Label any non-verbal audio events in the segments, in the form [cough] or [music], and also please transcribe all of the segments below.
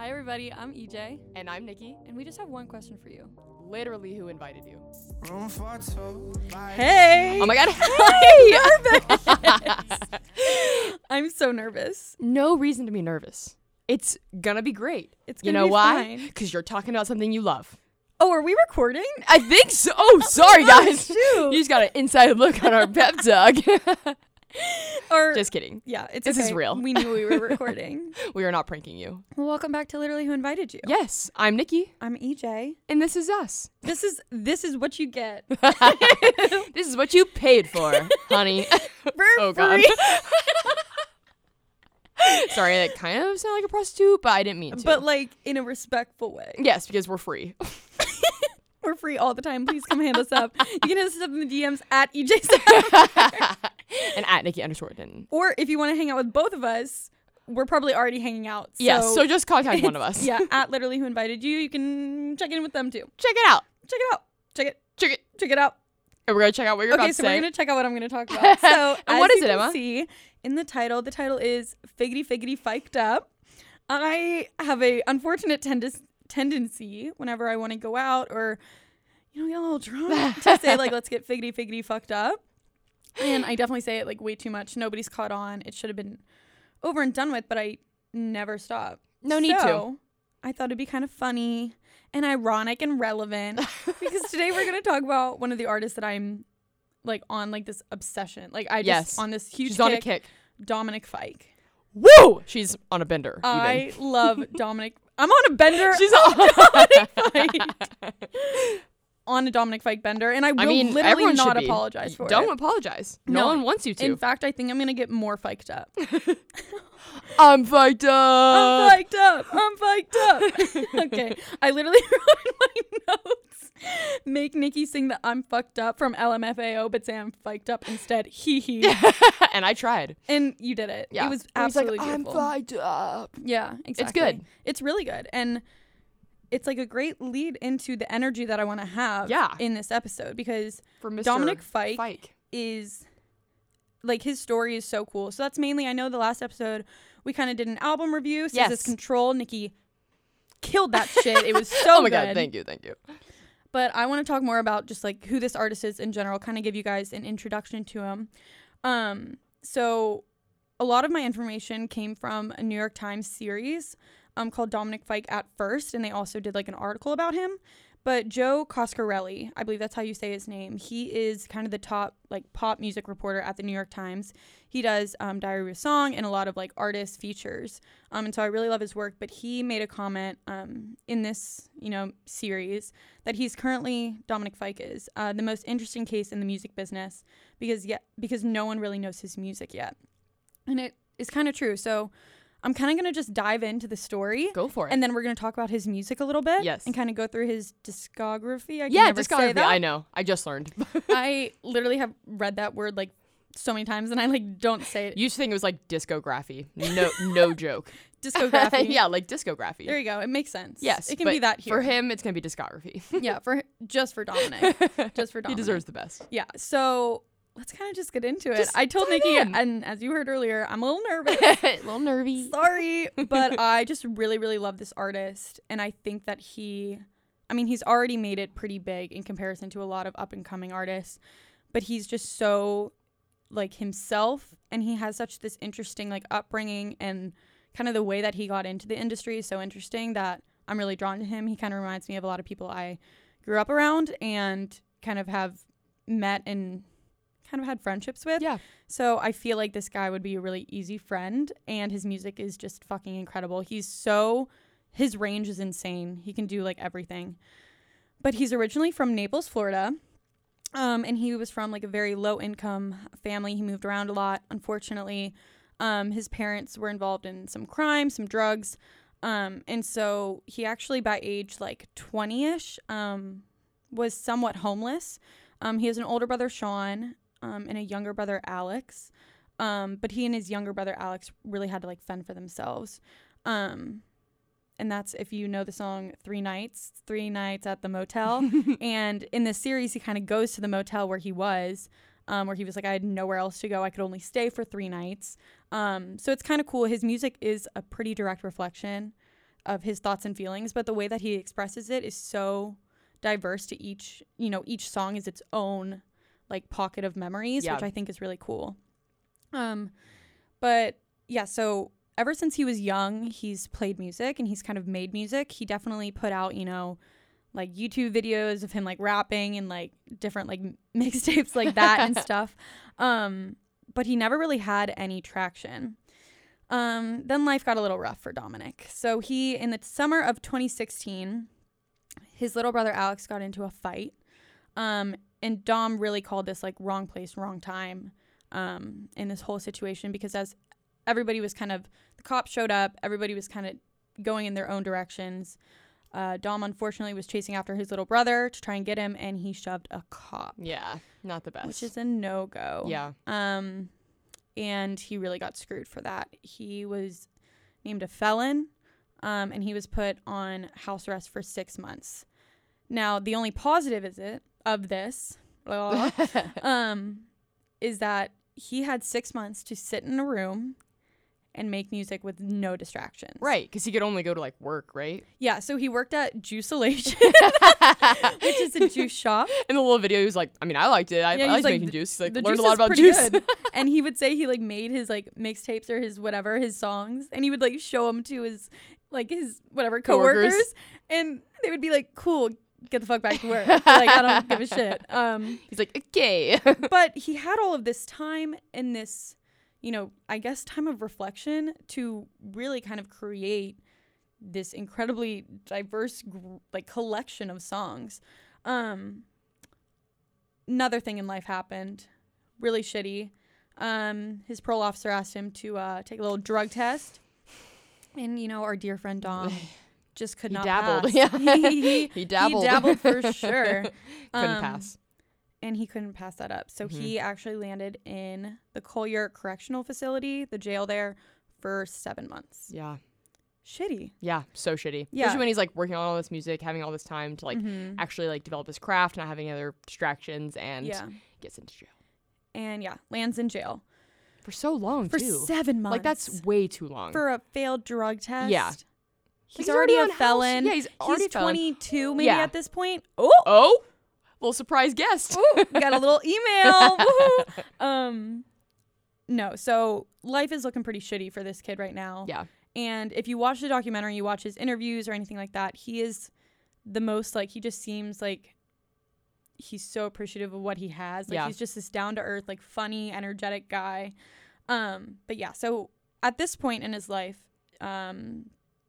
Hi, everybody. I'm EJ, And I'm Nikki. and we just have one question for you. Literally, who invited you? Room for two. Hey! Oh my god. Hey! [laughs] [laughs] I'm so nervous. no reason to be nervous. It's gonna be great. It's gonna know be why? Because you're talking about something you love. Oh, are we recording? I think so. Oh, sorry, [laughs] oh, guys. shoot. You just got an inside look on our pep talk. [laughs] Or just kidding. yeah, it's This is real. We knew we were [laughs] recording. We are not pranking you. well, welcome back to Literally Who Invited You. Yes, I'm Nikki, I'm EJ. and this is us. This is this is what you get [laughs] this is what you paid for, honey. for oh god. sorry, that kind of sounded like a prostitute, but I didn't mean to. but like in a respectful way. yes, because we're free. We're free all the time. Please come hand us up. You can hit us up in the DMs at EJ. [laughs] and at Nikki underscore Denton. Or if you want to hang out with both of us, we're probably already hanging out. So yes, so just contact one of us. [laughs] yeah, [laughs] at literally who invited you. You can check in with them too. Check it out. Check it out. Check it. Check it. Check it out. And we're gonna check out what you're okay, about so to we're gonna check out what I'm gonna talk about. So what is you it, Emma? See in the title. The title is Figgity Figgity Fiked Up. I have a unfortunate tendis- tendency whenever I want to go out or you know get a little drunk to say like let's get figgity figgity fucked up. And I definitely say it like way too much. Nobody's caught on. It should have been over and done with, but I never stop. No need to. I thought it'd be kind of funny and ironic and relevant [laughs] because today we're gonna talk about one of the artists that I'm like on like this obsession. Like I just Yes. on this huge She's kick, on a kick. Dominic Fike. Woo! She's on a bender. even. I love Dominic. I'm on a bender. [laughs] She's [laughs] on. On a Dominic Fike bender, and I will I mean, literally not should be. apologize for it. Don't it. apologize. No, No. one wants you to. In fact, I think I'm gonna get more fiked up. [laughs] I'm fiked up. I'm fiked up. I'm fiked up. [laughs] okay, I literally [laughs] wrote my notes. Make Nikki sing the "I'm fucked up" from LMFAO, but say I'm fiked up instead. Hee hee. and I tried. And you did it. Yeah. It was Where he's like, absolutely I'm beautiful. fucked up. Yeah, exactly. It's good. It's really good. And it's like a great lead into the energy that I want to have Yeah. in this episode because For Mr. Dominic Fike, Fike. is like his story is so cool. So that's mainly I know the last episode we kind of did an album review. So Yes. control, Nikki killed that shit. It was [laughs] so oh my good. god, thank you, thank you. But I want to talk more about just like who this artist is in general, kind of give you guys an introduction to him. Um, so a lot of my information came from a New York Times series um, called Dominic Fike at First, and they also did like an article about him. But Joe Coscarelli, I believe that's how you say his name. He is kind of the top like pop music reporter at the New York Times. He does um, Diary of a Song and a lot of like artist features. Um, and so I really love his work. But he made a comment um, in this you know series that he's currently Dominic Fike is uh, the most interesting case in the music business because yet because no one really knows his music yet, and it is kind of true. So I'm kind of gonna just dive into the story. Go for it. And then we're gonna talk about his music a little bit. Yes. And kind of go through his discography. I can yeah, never say discography. I know. I just learned. [laughs] I literally have read that word like so many times, and I like don't say it. you used to think it was like discography. No, no [laughs] joke. Discography. [laughs] yeah, like discography. There you go. It makes sense. yes, It can be that here. For him, it's gonna be discography. yeah. For just for Dominic. just for Dominic. he deserves the best. Yeah. So let's kind of just get into it. Just I told Nikki, in. and as you heard earlier, I'm a little nervous. [laughs] a little nervy. Sorry, [laughs] but I just really, really love this artist, and I think that he, I mean, he's already made it pretty big in comparison to a lot of up and coming artists, but he's just so like himself, and he has such this interesting like upbringing and kind of the way that he got into the industry is so interesting that I'm really drawn to him. He kind of reminds me of a lot of people I grew up around and kind of have met and kind of had friendships with. Yeah. So I feel like this guy would be a really easy friend, and his music is just fucking incredible. He's so, his range is insane. He can do like everything. But he's originally from Naples, Florida. Um, and he was from like a very low income family. He moved around a lot, unfortunately. Um, his parents were involved in some crime, some drugs. Um, and so he actually, by age like 20 ish, um, was somewhat homeless. Um, he has an older brother, Sean, um, and a younger brother, Alex. Um, but he and his younger brother, Alex, really had to like fend for themselves. Um, and that's if you know the song Three Nights, Three Nights at the Motel. [laughs] and in this series, he kind of goes to the motel where he was, um, where he was like, I had nowhere else to go. I could only stay for three nights. Um, so it's kind of cool. His music is a pretty direct reflection of his thoughts and feelings, but the way that he expresses it is so diverse to each, you know, each song is its own like pocket of memories, Yeah. which I think is really cool. Um but yeah, so ever since he was young, he's played music and he's kind of made music. He definitely put out, you know, like YouTube videos of him like rapping and like different like [laughs] mixtapes like that and [laughs] stuff. Um, but he never really had any traction. Um, then life got a little rough for Dominic. So he, in the summer of 2016, his little brother Alex got into a fight. Um, and Dom really called this like wrong place, wrong time um, in this whole situation because as everybody was kind of, the cops showed up, everybody was kind of going in their own directions. Uh, Dom unfortunately was chasing after his little brother to try and get him, and he shoved a cop, Yeah, not the best. which is a no go. yeah, Um, and he really got screwed for that. He was named a felon, um, and he was put on house arrest for six months. Now, the only positive is it of this, [laughs] blah, blah, blah, um, is that he had six months to sit in a room and make music with no distractions. right, because he could only go to like work, right? Yeah. So he worked at Juiceolation, [laughs] which is a juice shop. In the little video, he was like, I mean, I liked it. I, Yeah, I liked like, making juice. He's like, learned juice a lot about juice. [laughs] and he would say he like made his like mixtapes or his whatever his songs, and he would like show them to his like his whatever Coworkers. coworkers, and they would be like, "Cool, get the fuck back to work." [laughs] like I don't give a shit. Um, He's like, okay. [laughs] but he had all of this time and this, you know, I guess time of reflection to really kind of create this incredibly diverse gr- like collection of songs. Um another thing in life happened, really shitty. Um his parole officer asked him to uh take a little drug test. And you know, our dear friend Dom [laughs] just could He not dabbled, pass. [laughs] yeah. [laughs] he, he, dabbled. He dabbled for [laughs] sure. Couldn't Um, pass. and he couldn't pass that up. So Mhm. he actually landed in the Collier Correctional Facility, the jail there, for seven months. Yeah. Shitty. Yeah. So shitty. Yeah. Especially when he's like working on all this music, having all this time to like Mhm. actually like develop his craft, not having other distractions, and yeah, gets into jail and yeah, lands in jail for so long for too. seven months. Like that's way too long. for a failed drug test. Yeah. He's, He's already, already a on house- felon. yeah, he's already a he's felon. 22 maybe Yeah. at this point. Oh, oh, little surprise guest. Ooh, got a little [laughs] email. [laughs] Um, no, so life is looking pretty shitty for this kid right now. Yeah. And if you watch the documentary, you watch his interviews or anything like that, he is the most like he just seems like he's so appreciative of what he has. Like Yeah. he's just this down to earth, like funny, energetic guy. Um, but yeah, so at this point in his life, um,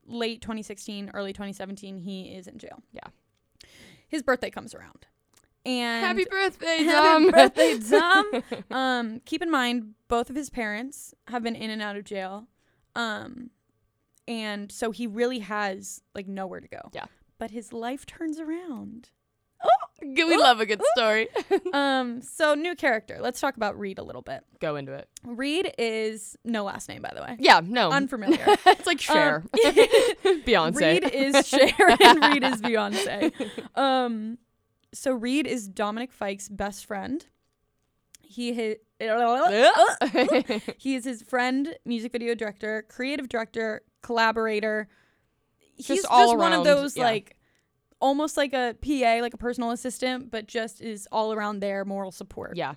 late 2016, early 2017, he is in jail. Yeah. His birthday comes around. And Happy birthday, Happy Dom. birthday, Dom. [laughs] um, keep in mind, both of his parents have been in and out of jail. Um, and so he really has like nowhere to go. Yeah. But his life turns around. [laughs] we love a good story. [laughs] Um, so new character. Let's talk about Reed a little bit. Go into it. Reed is no last name, by the way. Yeah. No. Unfamiliar. [laughs] it's like Cher. Um, Beyonce. Reed is Cher and Reed is Beyonce. Um, so Reed is Dominic Fike's best friend. He hit. He is his friend, music video director, creative director, collaborator. He's Just just, all one of those yeah. like almost like a PA, like a personal assistant, but just is all around their moral support. yeah.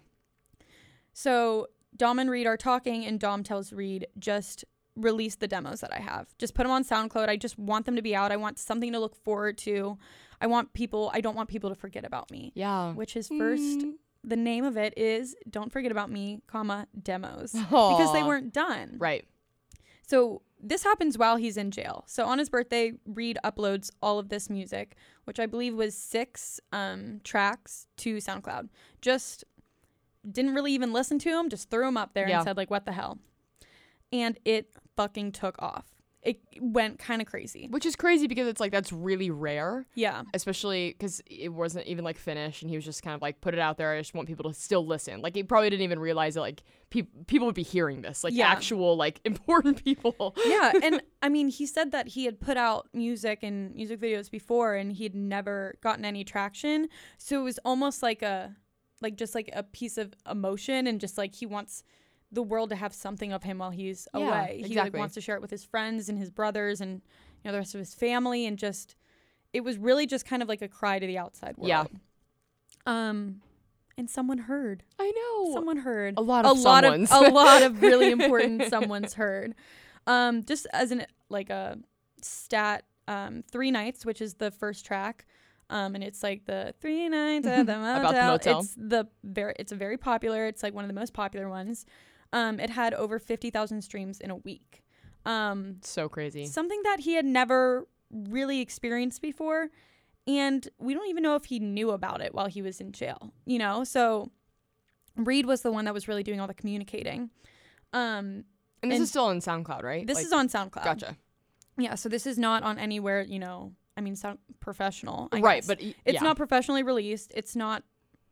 So Dom and Reed are talking, and Dom tells Reed, just release the demos that I have. Just put them on SoundCloud. I just want them to be out. I want something to look forward to. I want people, I don't want people to forget about me. Yeah. Which is first, Mm. the name of it is Don't Forget About Me, comma, demos. [laughs] Because they weren't done. Right. So this happens while he's in jail. So on his birthday, Reed uploads all of this music, which I believe was six um, tracks to SoundCloud. Just didn't really even listen to him, just threw them up there Yeah. and said like, "What the hell?" And it fucking took off. It went kind of crazy. Which is crazy because it's like that's really rare, Yeah. especially because it wasn't even like finished, and he was just kind of like put it out there. I just want people to still listen. Like he probably didn't even realize that like pe- people would be hearing this, like Yeah. actual like [laughs] important people. yeah, [laughs] and I mean, he said that he had put out music and music videos before, and he had never gotten any traction. So it was almost like a, like just like a piece of emotion, and just like he wants the world to have something of him while he's Yeah, away. He like wants to share it with his friends and his brothers, and you know, the rest of his family, and just it was really just kind of like a cry to the outside world. Yeah. Um, and someone heard. I know. Someone heard. a lot a of lot of a lot of [laughs] really important someone's heard. Um, just as an like a stat, um, three nights, which is the first track. Um, and it's like the three nights at the motel. [laughs] About the motel. It's the very, it's a very popular. It's like one of the most popular ones. Um, it had over fifty thousand streams in a week. Um, so crazy. something that he had never really experienced before and we don't even know if he knew about it while he was in jail you know so reed was the one that was really doing all the communicating um And this and is still on SoundCloud, right? this Like- is on soundcloud Gotcha. yeah so this is not on anywhere you know i mean sound professional I right, guess. but e- it's yeah. not professionally released it's not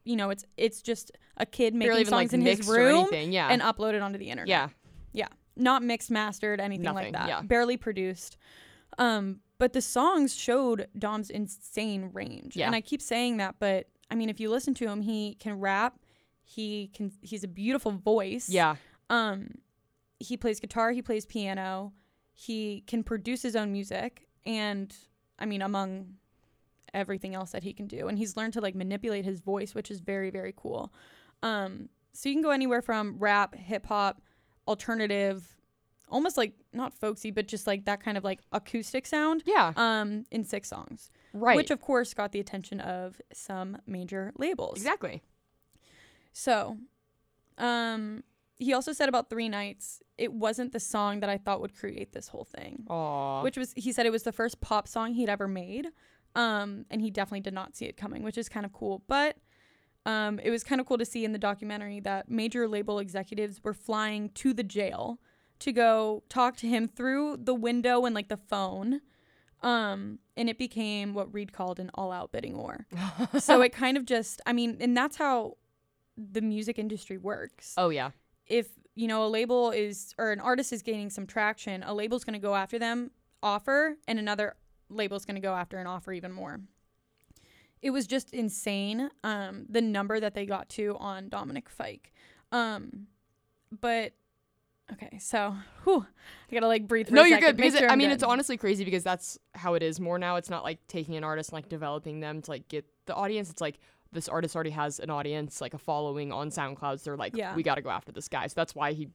you know it's it's just a kid making songs like in his room. Yeah. and uploaded onto the internet Yeah. yeah. not mixed mastered anything Nothing, like that yeah. barely produced um but the songs showed dom's insane range Yeah. and i keep saying that but i mean if you listen to him he can rap he can he's a beautiful voice Yeah. um he plays guitar he plays piano he can produce his own music and i mean among everything else that he can do and he's learned to like manipulate his voice which is very very cool um so you can go anywhere from rap hip hop alternative almost like not folksy but just like that kind of like acoustic sound Yeah. um in six songs Right. which of course got the attention of some major labels exactly. so, um, he also said about Three Nights, it wasn't the song that I thought would create this whole thing. Aw. Which was, he said it was the first pop song he'd ever made. Um, and he definitely did not see it coming, which is kind of cool. But um, it was kind of cool to see in the documentary that major label executives were flying to the jail to go talk to him through the window and like the phone. Um, and it became what Reed called an all out bidding war. [laughs] so it kind of just, I mean, and that's how the music industry works. oh yeah. If, you know, a label is, or an artist is gaining some traction, a label's going to go after them, offer, and another label's going to go after and offer even more. It was just insane, um, the number that they got to on Dominic Fike. Um, but, okay, so, whew, I got to like breathe for No, a you're second, good because sure it, I mean good. it's honestly crazy because that's how it is more now. It's not like taking an artist and like developing them to like get the audience. It's like this artist already has an audience, like a following on SoundCloud. So they're like, Yeah. we got to go after this guy. So that's why he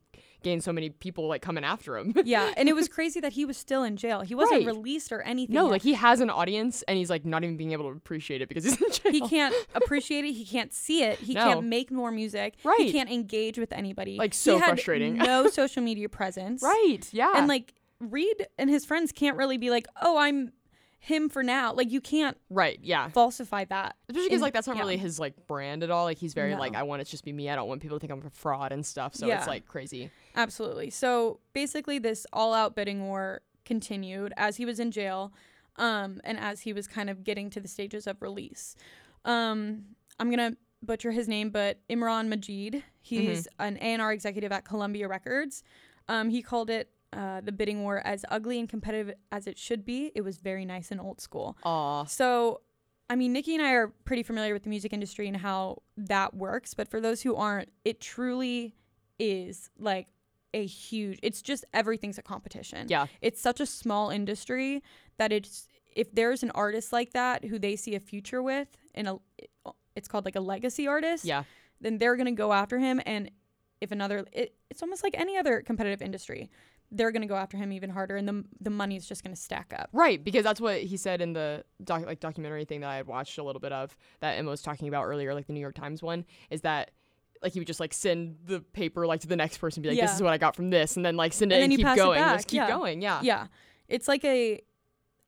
gained so many people like coming after him. [laughs] yeah, and it was [laughs] crazy that he was still in jail. He wasn't Right. released or anything. no, yet. like he has an audience and he's like not even being able to appreciate it because he's in jail. he can't [laughs] appreciate it. He can't see it. He No. can't make more music. Right. He can't engage with anybody. Like, He so had frustrating. no social media presence. Right. Yeah. And like Reed and his friends can't really be like, oh, I'm him for now. Like you can't right. Yeah. falsify that. Especially because like that's not yeah. really his like brand at all. Like he's very No. like I want it to just be me. I don't want people to think I'm a fraud and stuff. So Yeah. it's like crazy. Absolutely. So basically, this all-out bidding war continued as he was in jail, um, and as he was kind of getting to the stages of release. Um, I'm gonna butcher his name, but Imran Majid. He's an A&R executive at Columbia Records. Um, he called it uh, the bidding war as ugly and competitive as it should be. It was very nice and old school. Aw. So, I mean, Nikki and I are pretty familiar with the music industry and how that works. But for those who aren't, it truly is like a huge. It's just everything's a competition. Yeah. It's such a small industry that it's if there's an artist like that who they see a future with, in a, it's called like a legacy artist. Yeah. Then they're gonna go after him, and if another, it, it's almost like any other competitive industry. They're gonna go after him even harder, and the the money's just gonna stack up. Right, because that's what he said in the doc, like documentary thing that I had watched a little bit of that Emma was talking about earlier, like the New York Times one, is that like he would just like send the paper like to the next person, and be like, "This is what I got from this," and then like send it And and, keep going, just keep yeah. going, yeah, Yeah. It's like a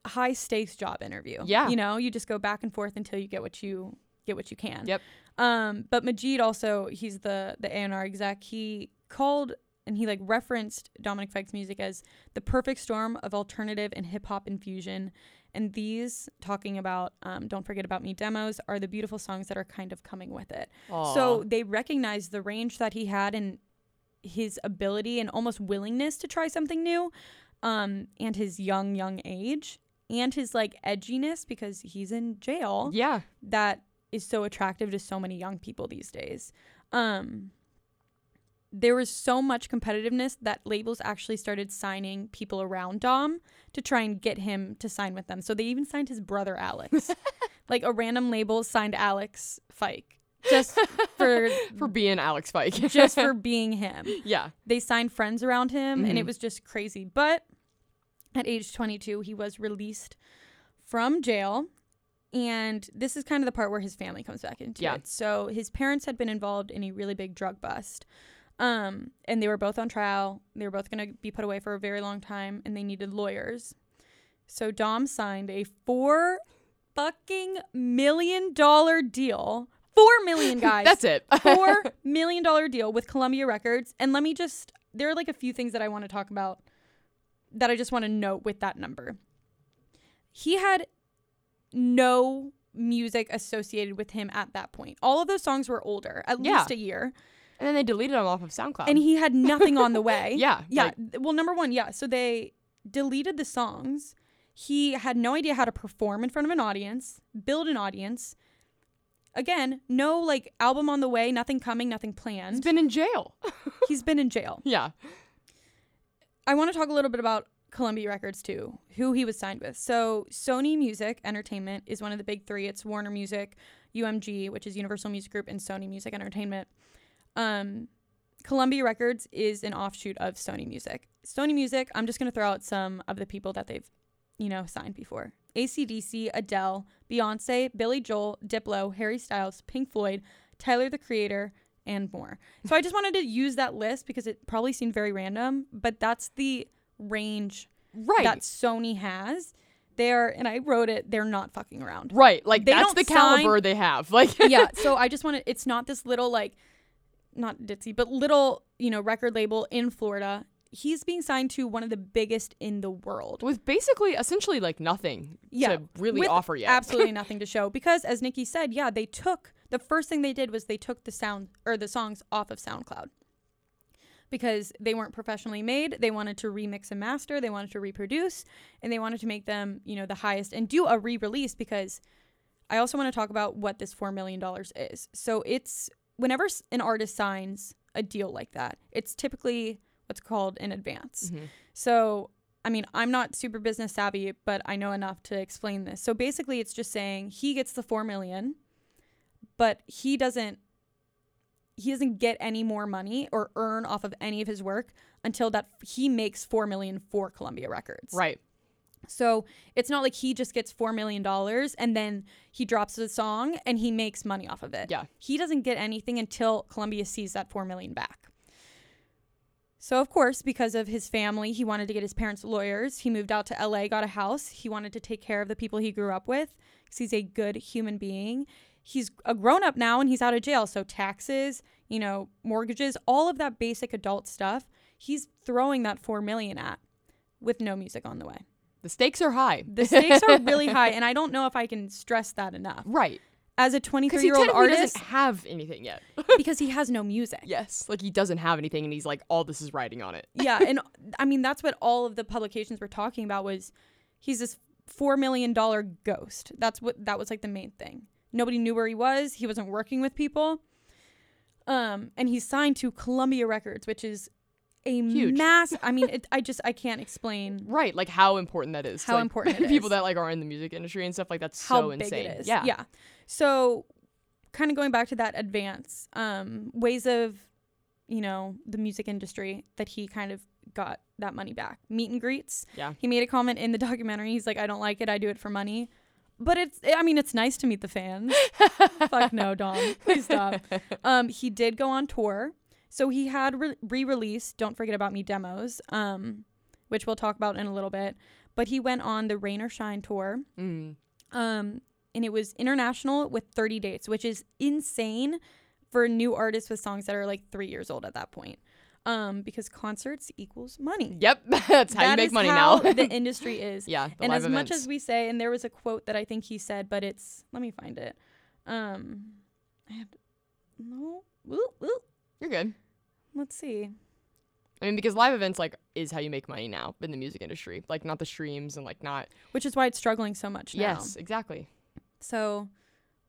high stakes job interview. Yeah. You know, you just go back and forth until you get what you get what you can. Yep. Um, but Majid also, he's the the A&R exec. He called and he like referenced Dominic Fike's music as the perfect storm of alternative and hip hop infusion. And these, talking about um, Don't Forget About Me demos, are the beautiful songs that are kind of coming with it. Aw. So they recognized the range that he had and his ability and almost willingness to try something new, um, and his young, young age, and his like edginess because he's in jail. yeah, That is so attractive to so many young people these days. Um, there was so much competitiveness that labels actually started signing people around Dom to try and get him to sign with them. So they even signed his brother Alex. [laughs] like a random label signed Alex Fike just for [laughs] for being Alex Fike. [laughs] just for being him. yeah. They signed friends around him and it Mhm. was just crazy. But at age 22, he was released from jail. And this is kind of the part where his family comes back into Yeah. it. So his parents had been involved in a really big drug bust. Um, and they were both on trial. They were both going to be put away for a very long time and they needed lawyers. So Dom signed a four fucking million dollar deal. Four million [laughs] guys That's it. [laughs] four million dollar deal with Columbia Records. And let me just there are like a few things that I want to talk about that I just want to note with that number. He had no music associated with him at that point. All of those songs were older, at Yeah. least a year. And then they deleted him off of SoundCloud. And he had nothing on the way. [laughs] yeah. Yeah. like, well, number one, yeah. So they deleted the songs. He had no idea how to perform in front of an audience, build an audience. Again, no like album on the way, nothing coming, nothing planned. He's been in jail. [laughs] He's been in jail. yeah. I want to talk a little bit about Columbia Records too, who he was signed with. So Sony Music Entertainment is one of the big three. It's Warner Music, UMG, which is Universal Music Group, and Sony Music Entertainment. Um, Columbia Records is an offshoot of Sony Music. Sony Music, I'm just going to throw out some of the people that they've, you know, signed before. ACDC, Adele, Beyonce, Billy Joel, Diplo, Harry Styles, Pink Floyd, Tyler the Creator, and more. So I just wanted to use that list because it probably seemed very random, but that's the range Right. that Sony has. They're, and I wrote it, they're not fucking around. right. Like They that's the sign- caliber they have. Like [laughs] yeah, so I just wanted, it's not this little, like, not ditzy, but little, you know, record label in Florida. He's being signed to one of the biggest in the world. with basically essentially like nothing Yeah, to really offer yet. Absolutely [laughs] nothing to show because, as Nikki said, yeah, they took the first thing they did was they took the sound or the songs off of SoundCloud because they weren't professionally made. They wanted to remix and master, they wanted to reproduce, and they wanted to make them, you know, the highest and do a re-release because I also want to talk about what this 4 million dollars is. So it's whenever an artist signs a deal like that, it's typically what's called an advance. Mhm. So, I mean, I'm not super business savvy, but I know enough to explain this. So basically, it's just saying he gets the 4 million, but he doesn't he doesn't get any more money or earn off of any of his work until that he makes 4 million for Columbia Records. Right. So, it's not like he just gets 4 million dollars and then he drops the song and he makes money off of it. Yeah. He doesn't get anything until Columbia sees that 4 million back. So, of course, because of his family, he wanted to get his parents lawyers. He moved out to LA, got a house. He wanted to take care of the people he grew up with because he's a good human being. He's a grown up now and he's out of jail. So, taxes, you know, mortgages, all of that basic adult stuff, he's throwing that 4 million at with no music on the way. The stakes are high. The stakes are really [laughs] high, and I don't know if I can stress that enough. right. As a Because 23 he year old artist, doesn't have anything yet. [laughs] because he has no music. yes. Like he doesn't have anything and he's like all this is riding on it. yeah [laughs] and i mean that's what all of the publications were talking about was he's this four million dollar ghost that's what that was like the main thing nobody knew where he was he wasn't working with people um and he's signed to columbia records which is a Huge. mass i mean it, [laughs] i just i can't explain Right. Like how important that is. to, How like, important [laughs] it people is. that like are in the music industry and stuff like that's how so insane. Yeah. yeah so kind of going back to that advance um ways of you know the music industry that he kind of got that money back meet and greets Yeah. He made a comment in the documentary. He's like, I don't like it. I do it for money. But it's, I mean, it's nice to meet the fans. [laughs] Fuck no, Dom. Please stop. Um, he did go on tour. So he had re- re-released Don't Forget About Me demos, um, which we'll talk about in a little bit. But he went on the Rain or Shine tour. Mm. Um, and it was international with 30 dates, which is insane for new artists with songs that are like three years old at that point. Um, because concerts equals money. Yep. [laughs] that's how you make money how now. the [laughs] industry is. yeah. And as much as we say, and there was a quote that I think he said, but it's let me find it. Um, I have to, no. Woo, woo. You're good. Let's see. I mean, because live events like is how you make money now in the music industry. Like not the streams and like not. Which is why it's struggling so much now. Yes, exactly. So,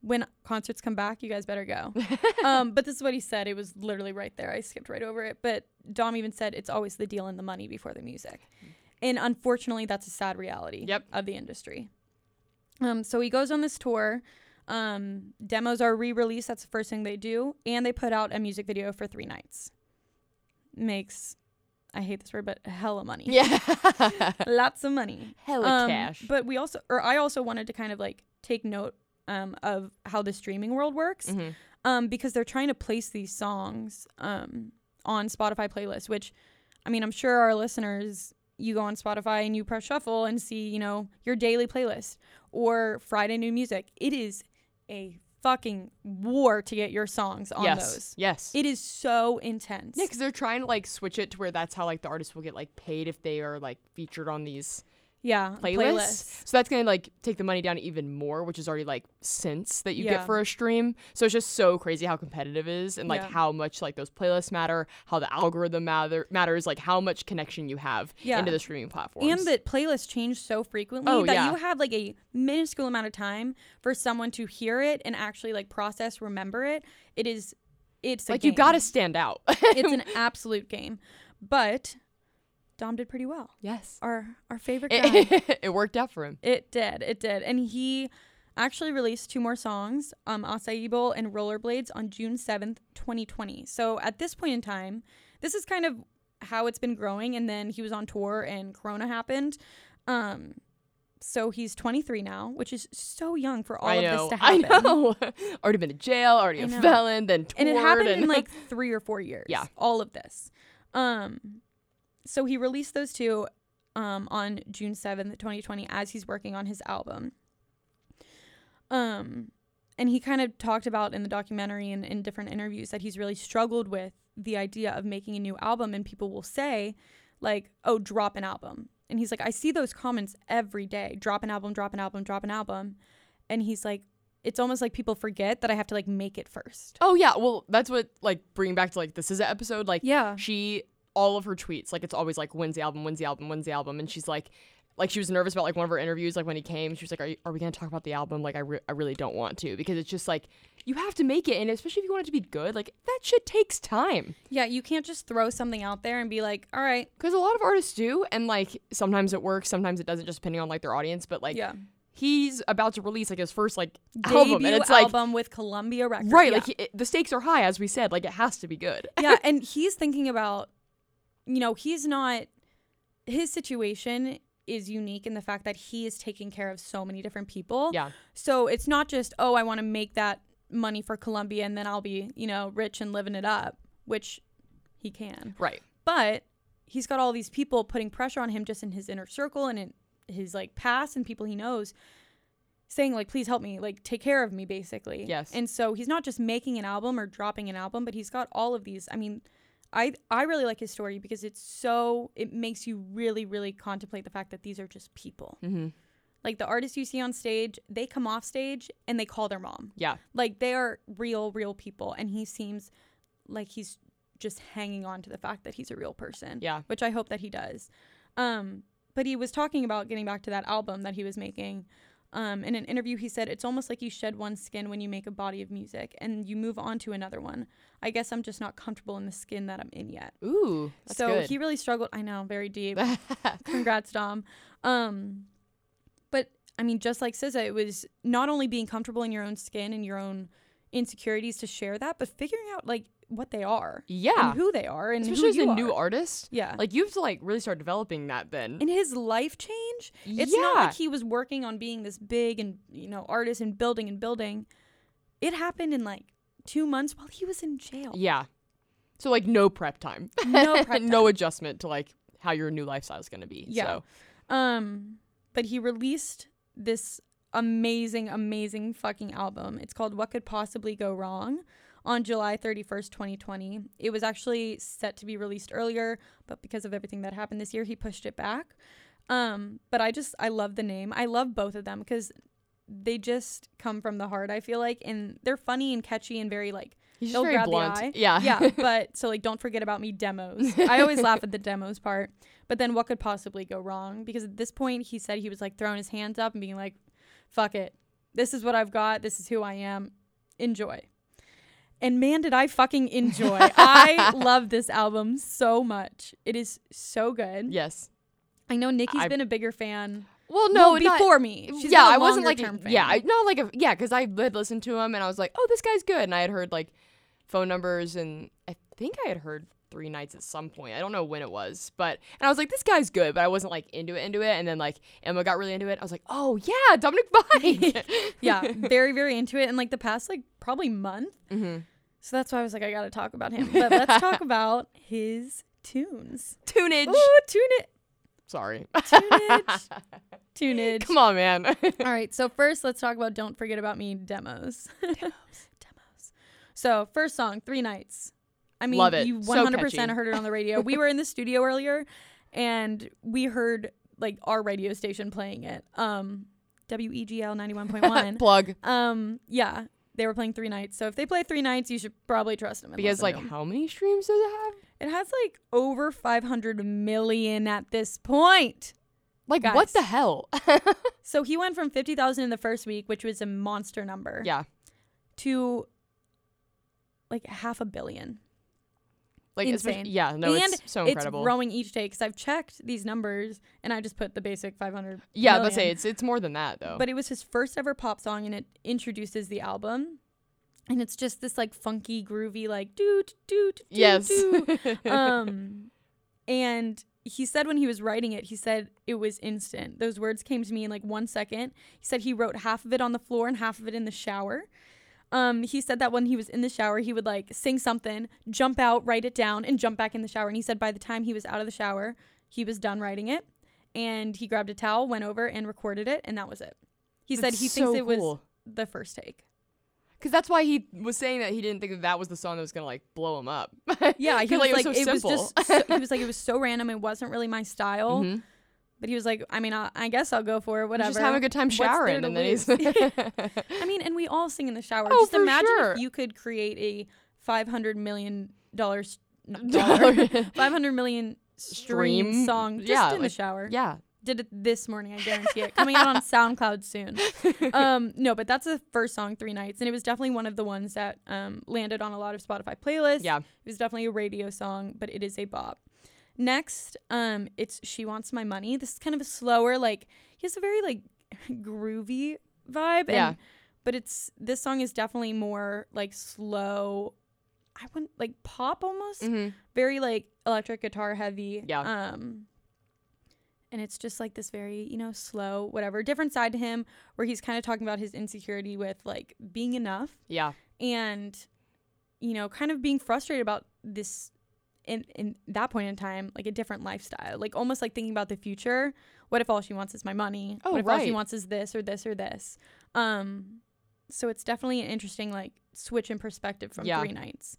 when concerts come back, you guys better go. [laughs] um, but this is what he said. It was literally right there. I skipped right over it. But Dom even said it's always the deal and the money before the music. And unfortunately, that's a sad reality Yep. of the industry. Um, so he goes on this tour. Um, demos are re-released. That's the first thing they do, and they put out a music video for three nights. Makes, I hate this word, but hella money. Yeah. [laughs] lots of money. Hella Um, cash. But we also, or I also wanted to kind of like take note um, of how the streaming world works Mhm. um, because they're trying to place these songs um, on Spotify playlists, which, I mean, I'm sure our listeners, you go on Spotify and you press shuffle and see, you know, your daily playlist or Friday new music. It is a fucking war to get your songs on yes. those. Yes. It is so intense. yeah, because they're trying to like switch it to where that's how like the artists will get like paid if they are like featured on these yeah, playlist. So that's gonna like take the money down even more, which is already like cents that you Yeah. get for a stream. So it's just so crazy how competitive it is and like Yeah. how much like those playlists matter, how the algorithm matter matters, like how much connection you have Yeah. into the streaming platforms. And that playlists change so frequently Oh, that you have like a minuscule amount of time for someone to hear it and actually like process, remember it. It is, it's like you game. gotta stand out. it's an [laughs] absolute game. But Dom did pretty well. yes. Our our favorite guy. It, [laughs] it worked out for him. it did. It did. And he actually released two more songs, um, Acai Bowl and Rollerblades on June 7th, 2020. So at this point in time, this is kind of how it's been growing. And then he was on tour and Corona happened. Um, so he's 23 now, which is so young for all of this to [laughs] happen. I know. [laughs] already been to jail, already a felon, then toured and it happened and in like three or four years. Yeah. all of this. Um, so he released those two, um, on June seventh, twenty twenty, as he's working on his album. Um, and he kind of talked about in the documentary and in different interviews that he's really struggled with the idea of making a new album, and people will say, like, "Oh, drop an album," and he's like, "I see those comments every day: drop an album, drop an album, drop an album," and he's like. It's almost like people forget that I have to like make it first. Oh yeah, well that's what like bringing back to like this is an episode like Yeah. she all of her tweets like it's always like when's the album? When's the album? When's the album? And she's like like she was nervous about like one of her interviews like when he came she was like are, you, are we gonna talk about the album? Like I, re- I really don't want to because it's just like you have to make it and especially if you want it to be good like that shit takes time. Yeah, you can't just throw something out there and be like, all right, because a lot of artists do and like sometimes it works sometimes it doesn't just depending on like their audience but like yeah. he's about to release like his first like album and it's like album with Columbia Records. right yeah. like it, the stakes are high as we said like it has to be good. Yeah, [laughs] and he's thinking about, you know, he's not, his situation is unique in the fact that he is taking care of so many different people. yeah So it's not just, oh, I want to make that money for Columbia and then I'll be, you know, rich and living it up, which he can. right But he's got all these people putting pressure on him just in his inner circle and in his like past and people he knows saying like please help me like take care of me basically Yes. and so he's not just making an album or dropping an album but he's got all of these i mean i i really like his story because it's so it makes you really really contemplate the fact that these are just people. Mm-hmm. like the artists you see on stage they come off stage and they call their mom. Yeah. Like they are real real people and he seems like he's just hanging on to the fact that he's a real person yeah. which i hope that he does. Um but he was talking about getting back to that album that he was making um, in an interview he said it's almost like you shed one skin when you make a body of music and you move on to another one. I guess i'm just not comfortable in the skin that i'm in yet. Ooh so good. he really struggled i know very deep. [laughs] Congrats dom. Um but i mean just like SZA, it was not only being comfortable in your own skin and your own insecurities to share that but figuring out like what they are yeah. and who they are and especially as a you new are. artist yeah. like you have to like really start developing that then. In his life change it's yeah. not like he was working on being this big and you know artist and building and building. It happened in like two months while he was in jail. Yeah. So like no prep time. No prep [laughs] no adjustment to like how your new lifestyle is going to be Yeah. so. Um but he released this amazing amazing fucking album. It's called what could possibly go wrong on July 31st 2020 it was actually set to be released earlier but because of everything that happened this year he pushed it back um but I just I love the name I love both of them because they just come from the heart I feel like and they're funny and catchy and very like he's They'll very grab the blunt eye. yeah yeah, [laughs] but so like don't forget about me demos. [laughs] I always laugh at the demos part. But then what could possibly go wrong? Because at this point he said he was like throwing his hands up and being like, fuck it. This is what I've got. This is who I am. Enjoy. And man, did I fucking enjoy. [laughs] I love this album so much. It is so good. Yes. I know Nikki's I- been a bigger fan. Well, no, well, not- before me. She's yeah, I wasn't like a, fan. yeah, I, not like a yeah, because I had listened to him and I was like, oh, this guy's good, and I had heard like phone numbers and I think I had heard three nights at some point. I don't know when it was, but and I was like, this guy's good, but I wasn't like into it, into it, and then like Emma got really into it. I was like, oh yeah, Dominic Fike. [laughs] yeah, [laughs] very, very into it. And like the past, like probably month. hmm So that's why I was like, I got to talk about him. But let's [laughs] talk about his tunes. Tunage. Ooh, tune it. Sorry. Tunage. [laughs] Tunage. Come on, man. [laughs] All right. So first, let's talk about "Don't Forget About Me" demos. demos. Demos. So first song, Three Nights. I mean, Love it. you 100% catchy. heard it on the radio. we were in the studio earlier, and we heard like our radio station playing it. Um, WEGL 91.1. Plug. um, yeah, they were playing Three Nights. So if they play Three Nights, you should probably trust them. Because like, how many streams does it have? it has like over 500 million at this point. Like, Guys. what the hell? [laughs] So he went from 50,000 in the first week, which was a monster number. yeah. to like half a billion. Like, Insane. yeah. No, and it's so incredible. It's growing each day because I've checked these numbers and I just put the basic 500. yeah, million. let's say it's it's more than that though. But it was his first ever pop song and it introduces the album. And it's just this like funky, groovy, like doo doo doo yes. doo. [laughs] um, and he said when he was writing it, he said it was instant. Those words came to me in like one second. He said he wrote half of it on the floor and half of it in the shower. Um, he said that when he was in the shower, he would like sing something, jump out, write it down, and jump back in the shower. And he said by the time he was out of the shower, he was done writing it, and he grabbed a towel, went over, and recorded it, and that was it. He said That's he thinks so it was the first take. Because that's why he was saying that he didn't think that that was the song that was gonna like blow him up. Yeah, [laughs] he 'Cause, was it like, was so it was just, so, he was like, it was so [laughs] random. It wasn't really my style. Mhm. But he was like, I mean, I, I guess I'll go for it. Whatever. Just have a good time showering, and then he's? [laughs] I mean, and we all sing in the shower. Oh, just for imagine sure. if you could create a five hundred million dollars, [laughs] Dollar. five hundred million stream, Stream? song just Yeah, in the like- shower. yeah. Did it this morning, I guarantee it. Coming out on [laughs] SoundCloud soon. Um, no, but that's the first song, Three Nights, and it was definitely one of the ones that um, landed on a lot of Spotify playlists. Yeah. It was definitely a radio song, but it is a bop. Next, um, it's She Wants My Money. This is kind of a slower, like he has a very like [laughs] groovy vibe. Yeah. And, but it's this song is definitely more like slow. I wouldn't like pop almost. hmm Very like electric guitar heavy. Yeah. Um and it's just like this very, you know, slow, whatever. Different side to him where he's kind of talking about his insecurity with like being enough Yeah. and you know kind of being frustrated about this in in that point in time like a different lifestyle. Like almost like thinking about the future. What if all she wants is my money? Oh, what if all she wants is this or this or this? Um so it's definitely an interesting like switch in perspective from Yeah. three nights.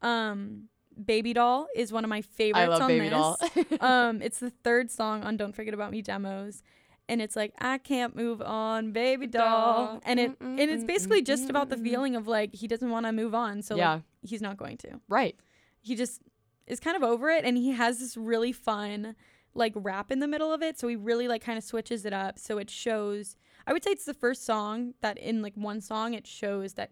Um baby doll is one of my favorites I love on Baby this. Doll. [laughs] um it's the third song on don't forget about me demos and it's like i can't move on baby doll. And it and it's basically just about the feeling of like he doesn't want to move on so yeah. like he's not going to. Right. he just is kind of over it and he has this really fun like rap in the middle of it so he really like kind of switches it up. So it shows i would say it's the first song that in like one song it shows that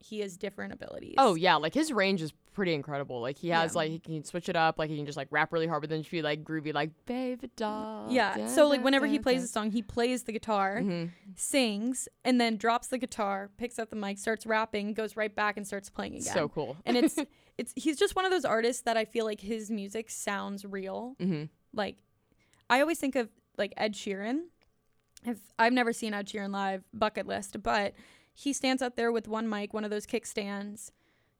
he has different abilities. Oh yeah, like his range is pretty incredible. Like he has Yeah. like he can switch it up. Like he can just like rap really hard, but then just be like groovy, like baby doll. yeah so like whenever he plays a song he plays the guitar hmm sings and then drops the guitar picks up the mic starts rapping goes right back and starts playing again So cool. and it's [laughs] it's he's just one of those artists that I feel like his music sounds real. hmm Like I always think of like Ed Sheeran. If I've never seen Ed Sheeran live, bucket list, but he stands up there with one mic, one of those kickstands,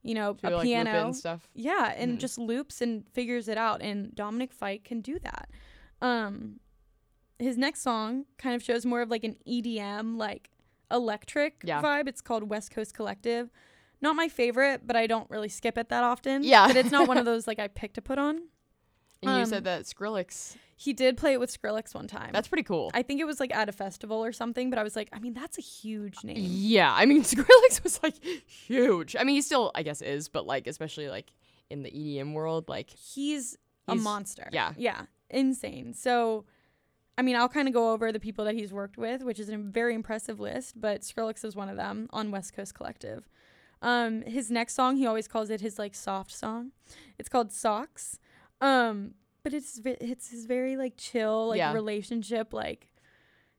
you know, a like, piano. and stuff. Yeah, and Mhm. just loops and figures it out. And Dominic Fike can do that. Um, his next song kind of shows more of like an EDM, like electric Yeah. vibe. It's called West Coast Collective. Not my favorite, but I don't really skip it that often. Yeah. but it's not one of [laughs] those like I pick to put on. And you Um, said that Skrillex. He did play it with Skrillex one time. That's pretty cool. I think it was like at a festival or something, but I was like, I mean, that's a huge name. Yeah, I mean [laughs] Skrillex was like huge. I mean, he still, I guess, is, but like especially like in the EDM world, like He's, a monster. yeah. Yeah. Insane. So, I mean, I'll kind of go over the people that he's worked with, which is a very impressive list, but Skrillex is one of them on West Coast Collective. Um, his next song, he always calls it his like soft song. It's called Socks. Um, but it's it's his very like chill like Yeah. relationship like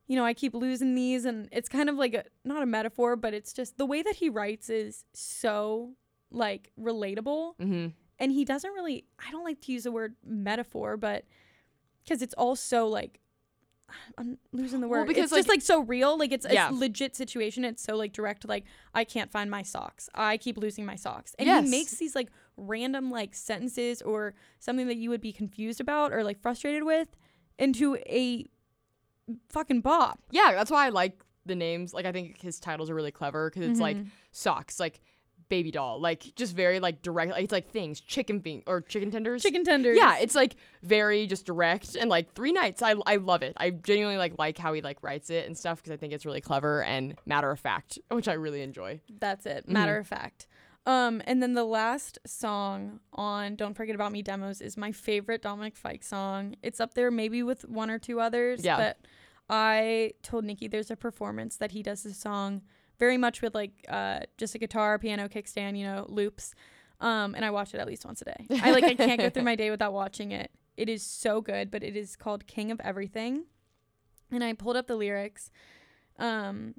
you know, I keep losing these and it's kind of like a not a metaphor, but it's just the way that he writes is so like relatable Mm-hmm. and he doesn't really i don't like to use the word metaphor but because it's all so like [sighs] i'm losing the word Well, because, it's just like- like so real like it's Yeah. a legit situation it's so like direct like i can't find my socks i keep losing my socks and Yes. he makes these like random like sentences or something that you would be confused about or like frustrated with into a fucking bop Yeah, that's why I like the names. Like I think his titles are really clever because it's like Mhm. socks, like baby doll, like just very like direct. Like, it's like things, chicken feet or chicken tenders. chicken tenders Yeah, it's like very just direct and like three nights. I I love it. I genuinely like like how he like writes it and stuff because I think it's really clever and matter of fact, which I really enjoy. That's it. Mhm. Matter of fact. Um, and then the last song on Don't Forget About Me demos is my favorite Dominic Fike song. It's up there maybe with one or two others. Yeah. But I told Nikki there's a performance that he does this song very much with like uh just a guitar, piano, kickstand, you know, loops. Um, and I watch it at least once a day. I like I can't go through [laughs] my day without watching it. It is so good, but it is called King of Everything. And I pulled up the lyrics. Um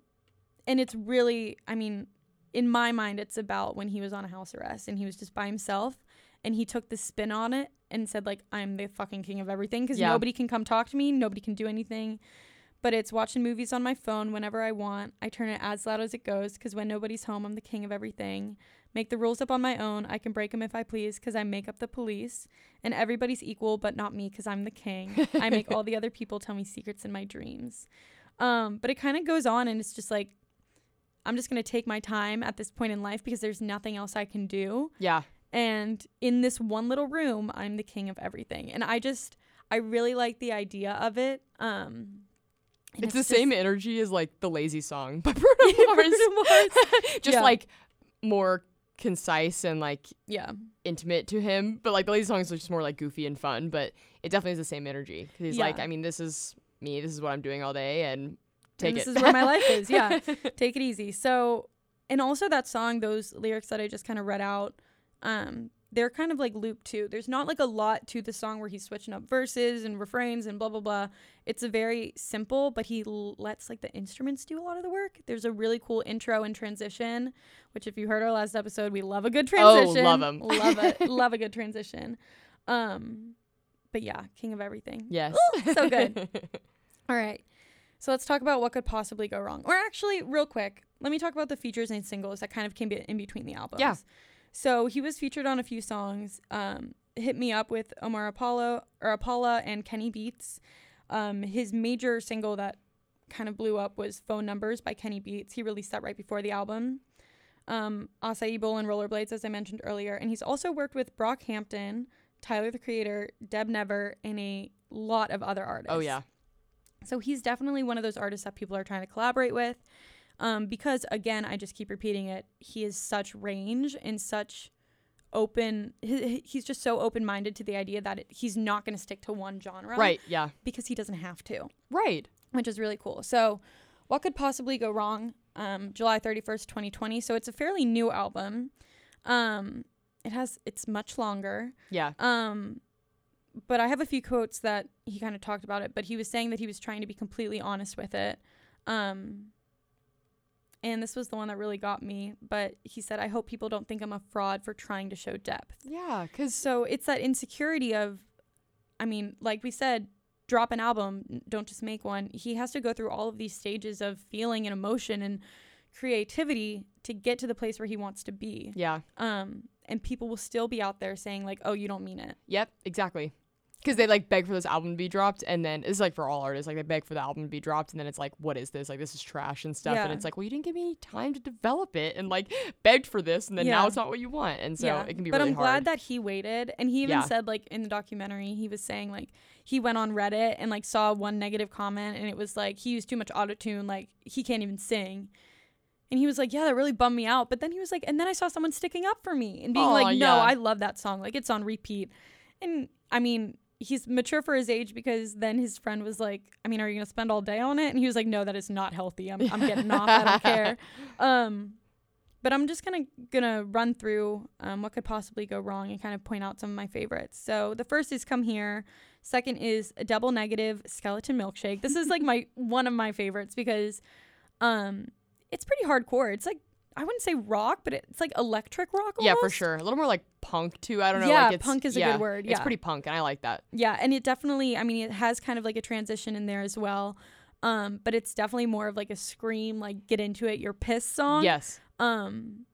and it's really I mean, in my mind it's about when he was on a house arrest and he was just by himself and he took the spin on it and said like I'm the fucking king of everything cuz Yeah. nobody can come talk to me, nobody can do anything. But it's watching movies on my phone whenever I want. I turn it as loud as it goes cuz when nobody's home I'm the king of everything. Make the rules up on my own. I can break them if I please cuz I make up the police. And everybody's equal but not me cuz I'm the king. I make [laughs] all the other people tell me secrets in my dreams. Um, but it kind of goes on and it's just like I'm just going to take my time at this point in life because there's nothing else I can do. Yeah, And in this one little room, I'm the king of everything. And I just, I really like the idea of it. Um, and it's, the just- same energy as like the lazy song by [laughs] [laughs] Bruno Mars. [laughs] Just Yeah. like more concise and like Yeah. intimate to him. But like the lazy songs are just more like goofy and fun. But it definitely is the same energy. 'Cause he's like, I mean, this is me. This is what I'm doing all day, and take it. this is where my life is. Yeah. [laughs] Take it easy. So, and also that song, those lyrics that I just kind of read out, um, they're kind of like loop too. There's not like a lot to the song where he's switching up verses and refrains and blah blah blah. It's a very simple, but he l- lets like the instruments do a lot of the work. There's a really cool intro and transition, which if you heard our last episode, we love a good transition. Oh, love 'em. [laughs] love it. love a good transition. Um, but yeah, king of everything. yes. so good. [laughs] All right. So let's talk about what could possibly go wrong. Or actually, real quick, let me talk about the features and singles that kind of came in between the albums. Yeah. So he was featured on a few songs. Um, Hit Me Up with Omar Apollo or Apollo and Kenny Beats. Um, his major single that kind of blew up was Phone Numbers by Kenny Beats. He released that right before the album. Um, Acai Bowl and Rollerblades, as I mentioned earlier. And he's also worked with Brockhampton, Tyler the Creator, Deb Never, and a lot of other artists. oh yeah. So he's definitely one of those artists that people are trying to collaborate with. Um, because again, I just keep repeating it. He is such range and such open. He, he's just so open minded to the idea that it, he's not going to stick to one genre, Right. Yeah. Because he doesn't have to, Right. which is really cool. So, what could possibly go wrong? Um, July thirty first, twenty twenty. So it's a fairly new album. Um, it has it's much longer. Yeah. Um, but I have a few quotes that he kind of talked about it, but he was saying that he was trying to be completely honest with it. Um, and this was the one that really got me. But he said, I hope people don't think I'm a fraud for trying to show depth. Yeah. Cause So it's that insecurity of, I mean, like we said, drop an album, don't just make one. He has to go through all of these stages of feeling and emotion and creativity to get to the place where he wants to be. yeah. Um, and people will still be out there saying like, "Oh, you don't mean it." Yep. Exactly. Because they like beg for this album to be dropped, and then it's like for all artists, like they beg for the album to be dropped, and then it's like, what is this? Like this is trash and stuff, and it's like, well, you didn't give me time to develop it, and like begged for this, and then now it's not what you want, and so it can be but really I'm glad hard. that he waited, and he even Yeah. said like in the documentary, he was saying like he went on Reddit and like saw one negative comment, and it was like he used too much autotune, like he can't even sing. And he was like, "Yeah, that really bummed me out." But then he was like, "And then I saw someone sticking up for me and being Aw, like, no, yeah. I love that song. Like it's on repeat." And I mean, he's mature for his age because then his friend was like, I mean, are you gonna spend all day on it? And he was like, No, that is not healthy. I'm I'm getting off. I don't care. [laughs] Um, but I'm just gonna gonna run through um, what could possibly go wrong and kind of point out some of my favorites. So the first is "Come Here." Second is a double negative skeleton milkshake. This is like my [laughs] one of my favorites because um, it's pretty hardcore. It's like I wouldn't say rock, but it's like electric rock. Yeah, for sure. A little more like punk too. I don't know. Yeah, like it's, punk is a good yeah, word, It's pretty punk, and I like that. Yeah, and it definitely, I mean, it has kind of like a transition in there as well. Um, but it's definitely more of like a scream, like get into it, you're pissed song. Yes. Um,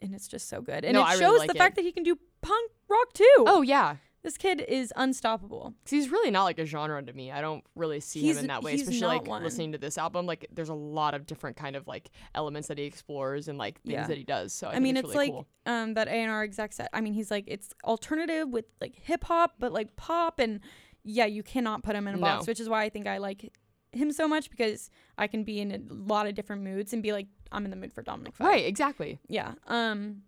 and it's just so good. And No, it I shows really like the it. fact that he can do punk rock too. Oh yeah. This kid is unstoppable. 'Cause he's really not like a genre to me. I don't really see He's- him in that way, especially like one. listening to this album. Like, there's a lot of different kind of like elements that he explores and like things Yeah. that he does. So I, I, think mean, it's, it's, really like cool. um that A&R exec set. I mean, he's like it's alternative with like hip hop, but like pop and yeah, you cannot put him in a box, No. which is why I think I like him so much because I can be in a lot of different moods and be like I'm in the mood for Dominic Fike. Right. Exactly. Yeah. Um,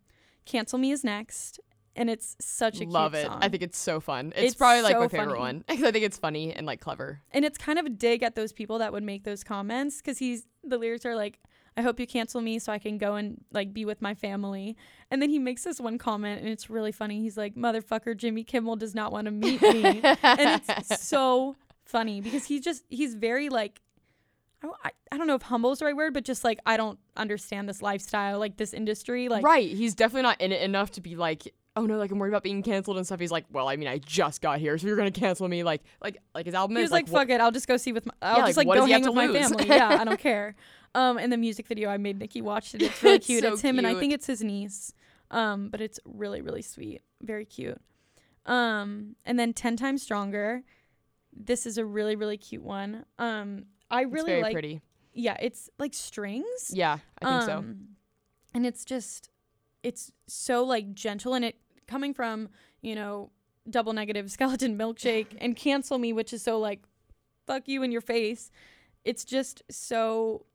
Cancel Me is next, and it's such a Love cute it. song. I think it's so fun. It's, It's probably like so my favorite funny. one [laughs] because I think it's funny and like clever. and it's kind of a dig at those people that would make those comments because he's the lyrics are like i hope you cancel me so i can go and like be with my family and then he makes this one comment and it's really funny he's like motherfucker jimmy kimmel does not want to meet me and it's [laughs] so funny because he's just he's very like I, I- I don't know if humble is the right word but just like i don't understand this lifestyle like this industry like right. He's definitely not in it enough to be like, oh no, like I'm worried about being canceled and stuff. He's like, well, I mean, I just got here, so you're gonna cancel me. Like, like, like his album he is like, fuck it, I'll just go see with my, I'll Yeah, just like, like what go does he hang have with to my lose? family. [laughs] yeah, I don't care. Um, in the music video, I made Nikki watch it. It's really It's [laughs] cute. so it's him, and I cute. think it's his niece. Um, but it's really really sweet, very cute. Um, and then ten times stronger. This is a really really cute one. Um, I it's really very like. pretty. Yeah, it's like strings. Yeah, I think so. Um, And it's just, it's so like gentle, and it coming from you know double negative [laughs] skeleton milkshake [laughs] and cancel me, which is so like fuck you in your face. It's just so.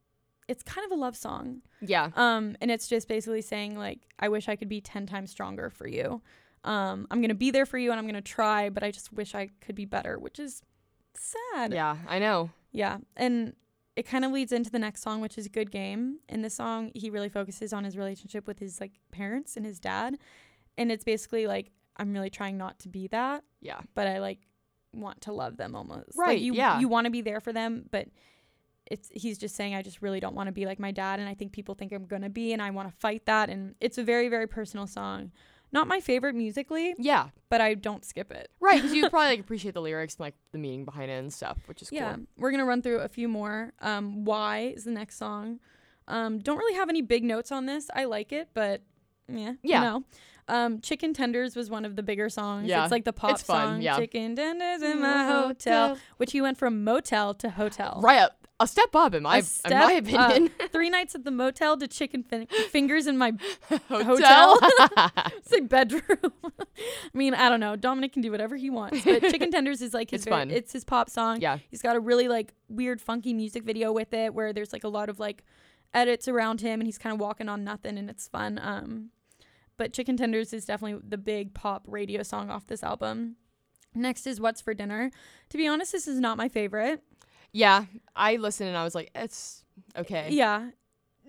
It's kind of a love song. Yeah. Um, and it's just basically saying like, I wish I could be ten times stronger for you. Um, I'm gonna be there for you, and I'm gonna try, but I just wish I could be better, which is sad. Yeah, I know. Yeah, and it kind of leads into the next song, which is "Good Game." In this song, he really focuses on his relationship with his like parents and his dad, and it's basically like I'm really trying not to be that, Yeah. but I like want to love them almost. Right, Like, you yeah. you want to be there for them, but it's he's just saying I just really don't want to be like my dad, and I think people think I'm gonna be, and I want to fight that. And it's a very very personal song. Not my favorite musically, Yeah. but I don't skip it. Right, because you [laughs] probably like appreciate the lyrics and like the meaning behind it and stuff, which is Yeah, cool. we're gonna run through a few more. Um, Why is the next song. Um, don't really have any big notes on this. I like it, but yeah, Yeah. No. Um, Chicken Tenders was one of the bigger songs. Yeah, it's like the pop it's fun, song. yeah. Chicken Tenders in my hotel, which he went from motel to hotel. Right, a, a step up in my A in step my up. opinion. [laughs] Three nights at the motel to chicken fin- fingers in my Hotel. say [laughs] [laughs] bedroom. I mean, I don't know. Dominic can do whatever he wants, but Chicken Tenders is like his It's very- fun. it's his pop song. yeah. He's got a really like weird, funky music video with it where there's like a lot of like edits around him and he's kind of walking on nothing and it's fun. Um, but Chicken Tenders is definitely the big pop radio song off this album. Next is What's for Dinner. To be honest, this is not my favorite. Yeah. I listened and I was like, it's okay. Yeah.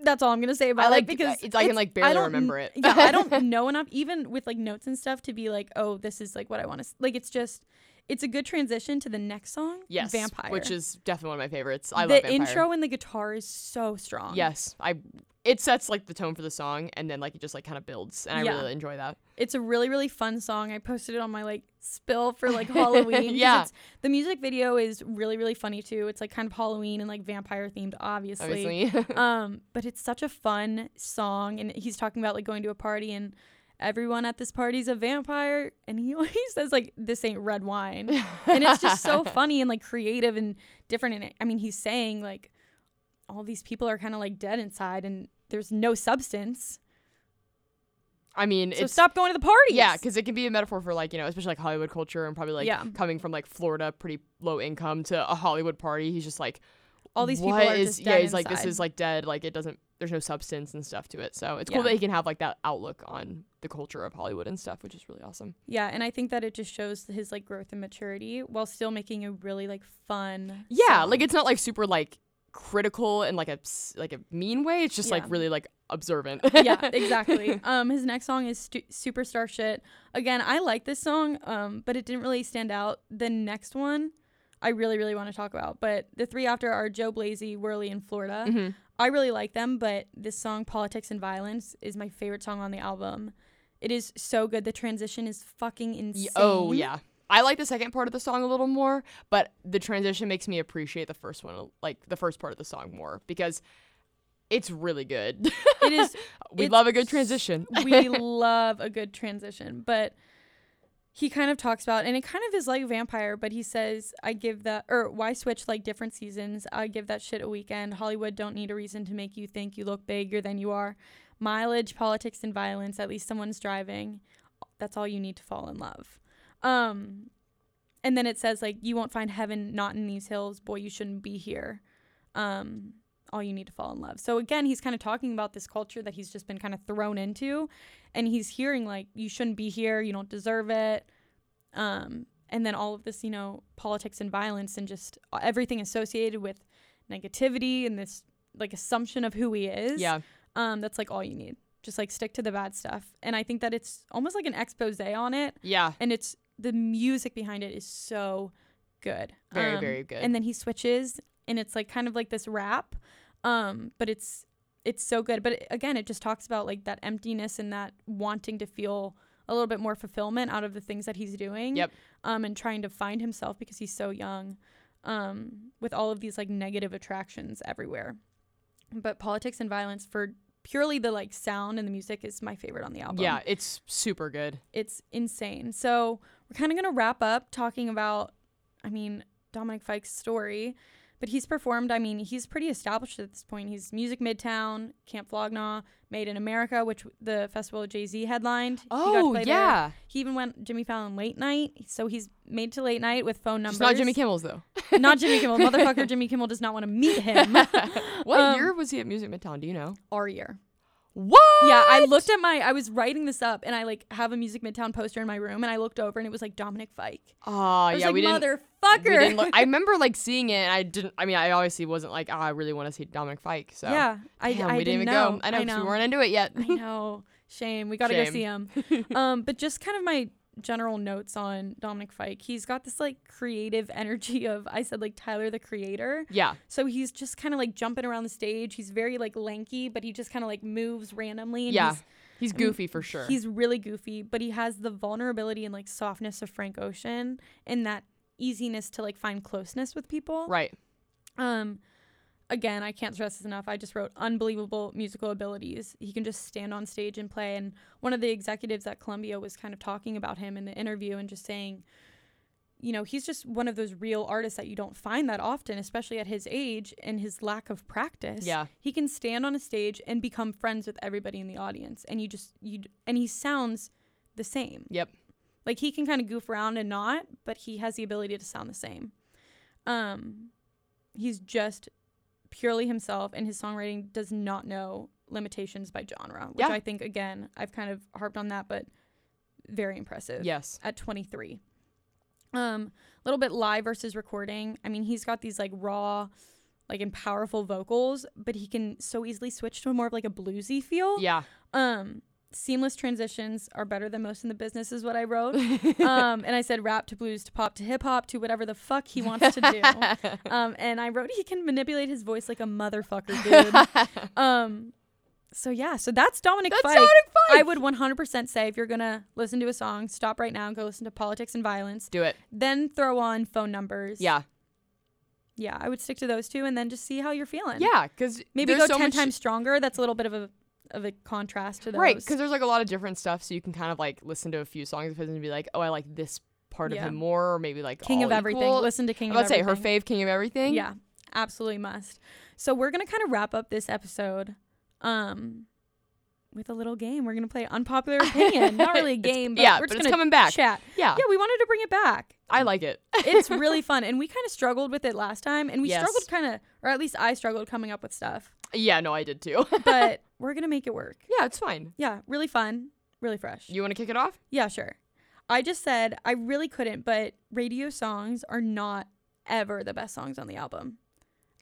That's all I'm gonna say about I like it because it's, I can like barely remember it. yeah, I don't [laughs] know enough, even with like notes and stuff, to be like, oh, this is like what I want to. Like, it's just, it's a good transition to the next song. yes, Vampire, which is definitely one of my favorites. I the love Vampire. The intro and the guitar is so strong. Yes, I. It sets like the tone for the song, and then like it just like kind of builds, and I Yeah. really enjoy that. it's a really really fun song. I posted it on my like spill [laughs] for like Halloween. Yeah. the music video is really really funny too. It's like kind of Halloween and like vampire themed, obviously. Obviously, [laughs] um, but it's such a fun song, and he's talking about like going to a party and everyone at this party's a vampire, and he [laughs] always says like this ain't red wine, [laughs] and it's just so funny and like creative and different. And I mean, he's saying like all these people are kind of like dead inside, and there's no substance. I mean, So stop going to the parties. yeah, because it can be a metaphor for like you know, especially like Hollywood culture, and probably like Yeah. coming from like Florida, pretty low income, to a Hollywood party. He's just like, all these people "What are is- just yeah. He's like, this is like dead. Like it doesn't there's no substance and stuff to it. So it's cool that he can have like that outlook on the culture of Hollywood and stuff, which is really awesome. Yeah, and I think that it just shows his like growth and maturity while still making a really like fun. Yeah, song. like it's not like super like critical in like a like a mean way. It's just like really like observant. [laughs] yeah, exactly. [laughs] Um, his next song is Stu- Superstar Shit. Again, I like this song, um, but it didn't really stand out. The next one, I really, really want to talk about. But the three after are Joe Blazey, Wurli, and Florida. Mhm. I really like them, but this song, Politics and Violence, is my favorite song on the album. It is so good. The transition is fucking insane. Y- Oh yeah. I like the second part of the song a little more, but the transition makes me appreciate the first one, like the first part of the song more because it's really good. It is [laughs] we love a good transition. we [laughs] love a good transition but he kind of talks about and it kind of is like vampire but he says i give that or why switch like different seasons? I give that shit a weekend. Hollywood don't need a reason to make you think you look bigger than you are. Mileage politics and violence at least someone's driving. That's all you need to fall in love. Um and then it says like you won't find heaven not in these hills. Boy you shouldn't be here. Um all you need to fall in love so again he's kind of talking about this culture that he's just been kind of thrown into and he's hearing like you shouldn't be here you don't deserve it um and then all of this you know politics and violence and just everything associated with negativity and this like assumption of who he is yeah. um that's like all you need just like stick to the bad stuff and i think that it's almost like an expose on it Yeah. and it's the music behind it is so good Very, Um, very good. and then he switches and it's like kind of like this rap um but it's it's so good but it, again it just talks about like that emptiness and that wanting to feel a little bit more fulfillment out of the things that he's doing Yep. um and trying to find himself because he's so young um with all of these like negative attractions everywhere but politics and violence for purely the like sound and the music is my favorite on the album yeah, it's super good. it's insane. So we're kind of gonna wrap up talking about, I mean, Dominic Fike's story, but he's performed. I mean, he's pretty established at this point. He's Music Midtown, Camp Flog Gnaw, Made in America, which the festival of Jay Z headlined. He Oh there. yeah. He even went Jimmy Fallon late night, so he's made to late night with phone numbers. Just not Jimmy Kimmel's though. [laughs] not Jimmy Kimmel, [laughs] motherfucker. Jimmy Kimmel does not want to meet him. [laughs] what Um, year was he at Music Midtown? Do you know? Our year. What? Yeah, I looked at my. I was writing this up, and I like have a Music Midtown poster in my room, and I looked over, and it was like Dominic Fike. Oh I yeah, like, we didn't. motherfucker. We didn't look, I [laughs] remember like seeing it. And I didn't. I mean, I obviously wasn't like, oh, I really want to see Dominic Fike. So yeah, I, Damn, I we didn't even know. go. I know, 'cause know. we weren't into it yet. I know. Shame. We got to go see him. [laughs] um, but just kind of my general notes on Dominic Fike. He's got this like creative [laughs] energy of I said like Tyler the Creator. yeah, So he's just kind of like jumping around the stage. He's very like lanky, but he just kind of like moves randomly. And yeah. he's, He's I mean, goofy for sure. He's really goofy, but he has the vulnerability and like softness of Frank Ocean and that easiness to like find closeness with people. right. Um, again, I can't stress this enough. I just wrote unbelievable musical abilities. He can just stand on stage and play. And one of the executives at Columbia was kind of talking about him in the interview and just saying, you know, he's just one of those real artists that you don't find that often, especially at his age and his lack of practice. Yeah. He can stand on a stage and become friends with everybody in the audience. And you just, you, and he sounds the same. Yep. Like he can kind of goof around and not, but he has the ability to sound the same. Um, he's just purely himself, and his songwriting does not know limitations by genre, which Yeah. I think again I've kind of harped on that, but very impressive. Yes. At 23. Um, a little bit live versus recording. I mean, he's got these like raw, like and powerful vocals, but he can so easily switch to a more of like a bluesy feel. Yeah. Um, seamless transitions are better than most in the business, is what I wrote. [laughs] um, and I said rap to blues to pop to hip hop to whatever the fuck he wants to do. [laughs] um, and I wrote he can manipulate his voice like a motherfucker, dude. [laughs] um, so yeah, so that's Dominic That's Fike. Dominic Fike. I would 100% say if you're gonna listen to a song, stop right now and go listen to Politics and Violence. Do it. Then throw on phone numbers. Yeah. yeah, I would stick to those two, and then just see how you're feeling. Yeah. Because maybe go so ten times stronger. That's a little bit of a of a contrast to those. Right. Because there's like a lot of different stuff, so you can kind of like listen to a few songs of his and be like, oh, I like this part Yeah. of him more, or maybe like King all of everything. equal. Listen to King about to say her fave King of Everything. Yeah, absolutely must. So we're gonna kind of wrap up this episode, um, with a little game. We're gonna play unpopular [laughs] opinion. Not really a game, but yeah, we're just gonna coming back. chat. Yeah. Yeah, we wanted to bring it back. I like it. It's really [laughs] fun, and we kind of struggled with it last time, and we Yes. struggled kind of, or at least I struggled coming up with stuff. Yeah, no, I did too. [laughs] but we're gonna make it work. yeah, it's fine. Yeah, really fun, really fresh. You want to kick it off? Yeah, sure. I just said I really couldn't, but radio songs are not ever the best songs on the album.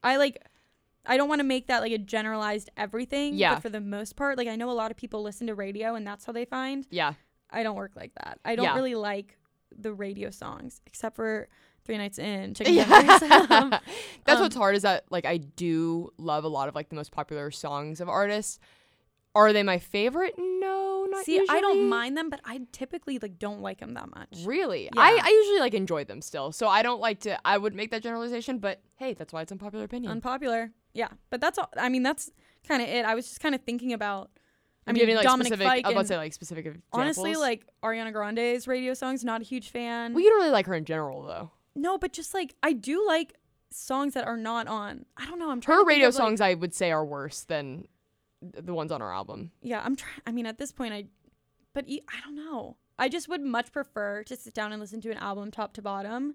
I like I don't want to make that like a generalized everything. Yeah. But for the most part, like I know a lot of people listen to radio and that's how they find. Yeah. I don't work like that. I don't Yeah. really like the radio songs, except for Three Nights In, Chicken Yeah. [laughs] Um, [laughs] That's Um, what's hard is that like I do love a lot of like the most popular songs of artists. Are they my favorite? No, not See, I don't mind them, but I typically like don't like them that much. Really? Yeah. I, I usually like enjoy them still. So I don't like to I would make that generalization, but hey, that's why it's unpopular opinion. Unpopular. Yeah, but that's all. I mean, that's kind of it. I was just kind of thinking about. I mean, like Dominic specific Fike I was about to say like specific examples. honestly, like Ariana Grande's radio songs, not a huge fan. well, you don't really like her in general though. No, but just like I do like songs that are not on. I don't know. I'm trying. Her radio of, like- songs I would say are worse than the ones on our album. yeah, I'm trying. I mean, at this point, I. But I don't know. I just would much prefer to sit down and listen to an album top to bottom,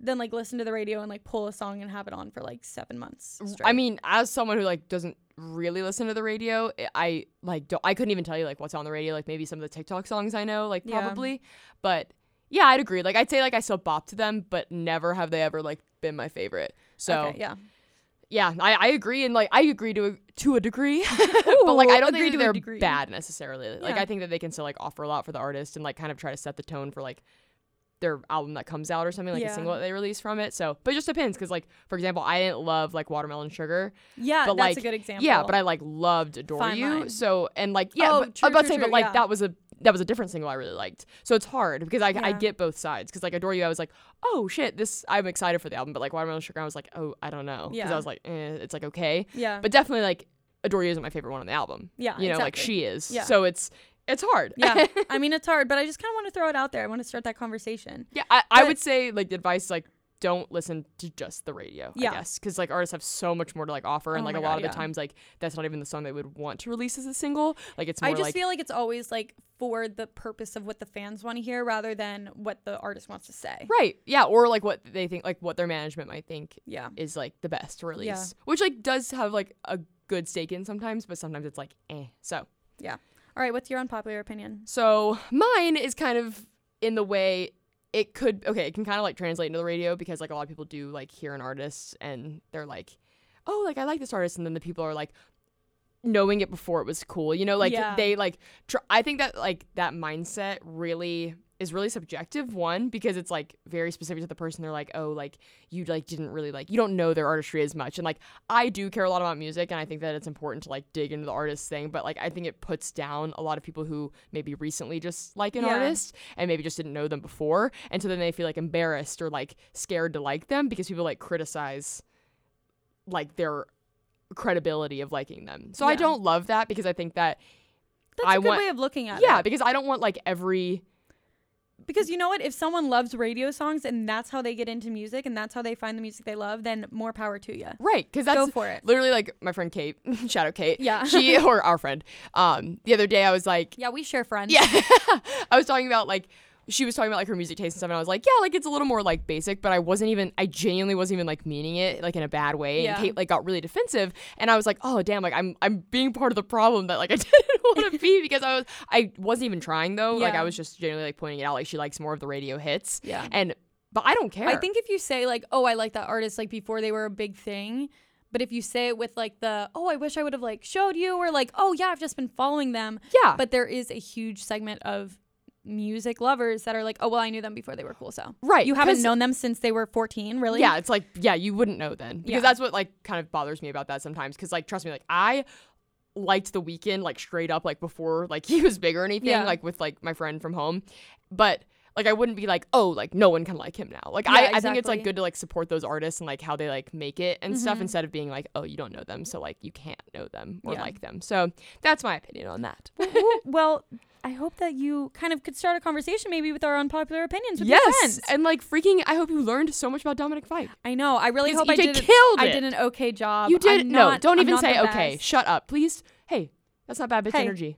than like listen to the radio and like pull a song and have it on for like seven months. I mean, as someone who like doesn't really listen to the radio, I- I like don't I couldn't even tell you like what's on the radio, like maybe some of the TikTok songs I know, like Yeah. probably. But yeah, I'd agree. Like I'd say like I still bop to them, but never have they ever like been my favorite. So okay, yeah. yeah, I, I agree and like I agree to a, to a degree, [laughs] but like I don't agree think to that a they're degree. bad necessarily. Like I think that they can still like offer a lot for the artist and like kind of try to set the tone for like their album that comes out or something like Yeah. a single that they release from it. So, but it just depends because like for example, I didn't love like Watermelon Sugar. Yeah, But, that's like, a good example. Yeah, but I like loved Adore Fine You. Line. So and like yeah, Oh, but, true, I'm about to true, say, but like yeah. that was a that was a different single I really liked. So it's hard because I I get both sides because like Adore You, I was like, oh shit, this I'm excited for the album, but like Watermelon Sugar, I was like, oh I don't know because Yeah. I was like, eh, it's like okay, yeah, but definitely like Adore You isn't my favorite one on the album. yeah, You know, like she is. Yeah. So it's it's hard. yeah, [laughs] I mean it's hard, but I just kind of want to throw it out there. I want to start that conversation. yeah. I, I would say like the advice like. Don't listen to just the radio, Yeah. I guess, because like artists have so much more to like offer, and Oh like a lot of yeah. the times like that's not even the song they would want to release as a single. Like it's more I just like feel like it's always like for the purpose of what the fans want to hear rather than what the artist wants to say. Right. Yeah. Or like what they think, like what their management might think Yeah. is like the best release, Yeah. which like does have like a good stake in sometimes, but sometimes it's like eh. So, Yeah. All right, what's your unpopular opinion? so mine is kind of in the way it could. Okay, it can kind of like translate into the radio because like a lot of people do like hear an artist and they're like, oh, like I like this artist, and then the people are like. knowing it before it was cool you know like Yeah. they like tr- i think that like that mindset really is really subjective one because it's like very specific to the person they're like oh like you like didn't really like you don't know their artistry as much and like i do care a lot about music and i think that it's important to like dig into the artist thing but like i think it puts down a lot of people who maybe recently just like an Yeah. artist and maybe just didn't know them before and so then they feel like embarrassed or like scared to like them because people like criticize like their credibility of liking them so i don't love that because i think that That's I a good want- way of looking at yeah it. Yeah, because i don't want like every Because you know what? If someone loves radio songs and that's how they get into music and that's how they find the music they love, then more power to you. right because that's Go for it. literally like my friend kate [laughs] shout out kate Yeah. she [laughs] or our friend um the other day i was like Yeah, we share friends. yeah [laughs] i was talking about like she was talking about like her music taste and stuff and i was like yeah like it's a little more like basic but i wasn't even i genuinely wasn't even like meaning it like in a bad way Yeah. and kate like got really defensive and i was like oh damn like i'm i'm being part of the problem that like [laughs] i didn't want to be [laughs] because i was i wasn't even trying though like i was just genuinely like pointing it out like she likes more of the radio hits Yeah. and but i don't care I think if you say like, "Oh, I like that artist," like before they were a big thing, but if you say it with like the, "Oh, I wish I would have like showed you," or like, "Oh yeah, I've just been following them," yeah but there is a huge segment of music lovers that are like, "Oh, well, I knew them before they were cool." So right you haven't known them since they were 14, really? Yeah, it's like yeah, you wouldn't know then because Yeah. that's what like kind of bothers me about that sometimes. Because like trust me, like I liked the Weeknd like straight up like before like [laughs] he was big or anything Yeah. like with like my friend from home, but like I wouldn't be like oh like no one can like him now. Like Yeah, I I think it's like good to like support those artists and like how they like make it and stuff Mhm. instead of being like oh you don't know them so like you can't know them or Yeah. like them. So that's my opinion on that. well, I hope that you kind of could start a conversation maybe with our unpopular opinions with your yes, friends. and like freaking I hope you learned so much about Dominic Fike. I know. I really hope I did killed I did an okay job. You did I'm no. Don't I'm even say okay. best. Shut up, please. Hey, that's not bad bitch Hey, energy.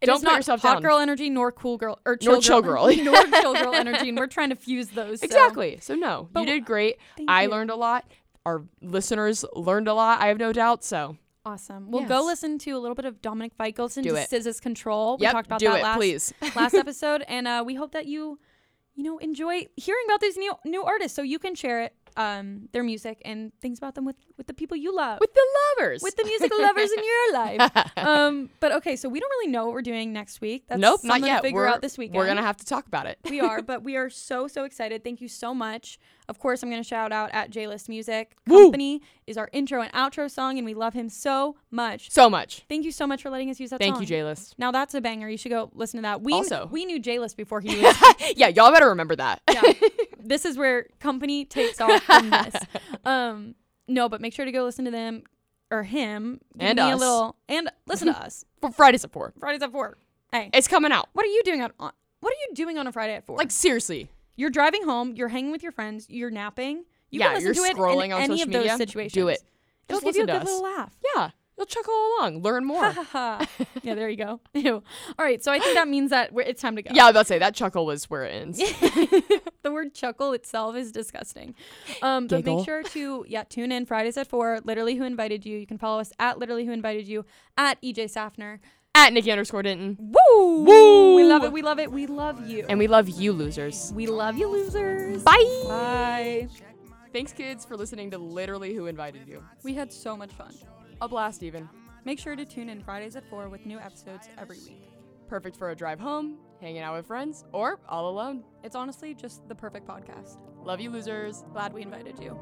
It Don't is put not yourself hot down. girl energy nor cool girl or Nor chill, chill girl, girl. [laughs] nor [laughs] chill girl energy, and we're trying to fuse those. so Exactly. So no, But you did great. I you. learned a lot. our listeners learned a lot. I have no doubt. So Awesome. We'll go listen to a little bit of Dominic Fike. Go listen Do to it. Scissors Control. We yep, talked about do that it, last please. [laughs] last episode, and uh, we hope that you, you know, enjoy hearing about these new new artists, so you can share it, um, their music and things about them with with the people you love, With the lovers. with the music lovers in your life. [laughs] Um, but okay, so we don't really know what we're doing next week. That's nope, not yet. To figure we're, out this weekend. We're gonna have to talk about it. we are, [laughs] but we are so so excited. Thank you so much. Of course, I'm going to shout out at J List Music Woo! Company is our intro and outro song, and we love him so much. So much. Thank you so much for letting us use that Thank song. you, List. Now that's a banger. You should go listen to that. We Also- we knew J List before he [laughs] was. yeah, y'all better remember that. yeah, [laughs] this is where company takes off from [laughs] this. Um, no, but make sure to go listen to them or him Give And me a us. little and listen to us. For Fridays at four. Fridays at four. Hey, It's coming out. what are you doing on? on- What are you doing on a Friday at four? Like seriously. You're driving home, you're hanging with your friends, you're napping. You Yeah, can listen you're to it in on any social of those media. situations. Do it. It'll Just give you a good us. little laugh. Yeah. You'll chuckle along, learn more. [laughs] Yeah, there you go. [laughs] Ew. All right, so I think that means that we're, it's time to go. yeah, I was about to say that chuckle was where it ends. [laughs] the word chuckle itself is disgusting. Um, but make sure to yeah tune in Fridays at four. Literally, who invited you? You can follow us at literally who invited you at EJ Safner. At Nikki underscore Denton. Woo! Woo! We love it. We love it. We love you. And we love you losers. we love you, losers. Bye. Bye. Thanks, kids, for listening to literally who invited you. We had so much fun. A blast, even. Make sure to tune in Fridays at 4 with new episodes every week. Perfect for a drive home, hanging out with friends, or all alone. It's honestly just the perfect podcast. Love you, losers. Glad we invited you.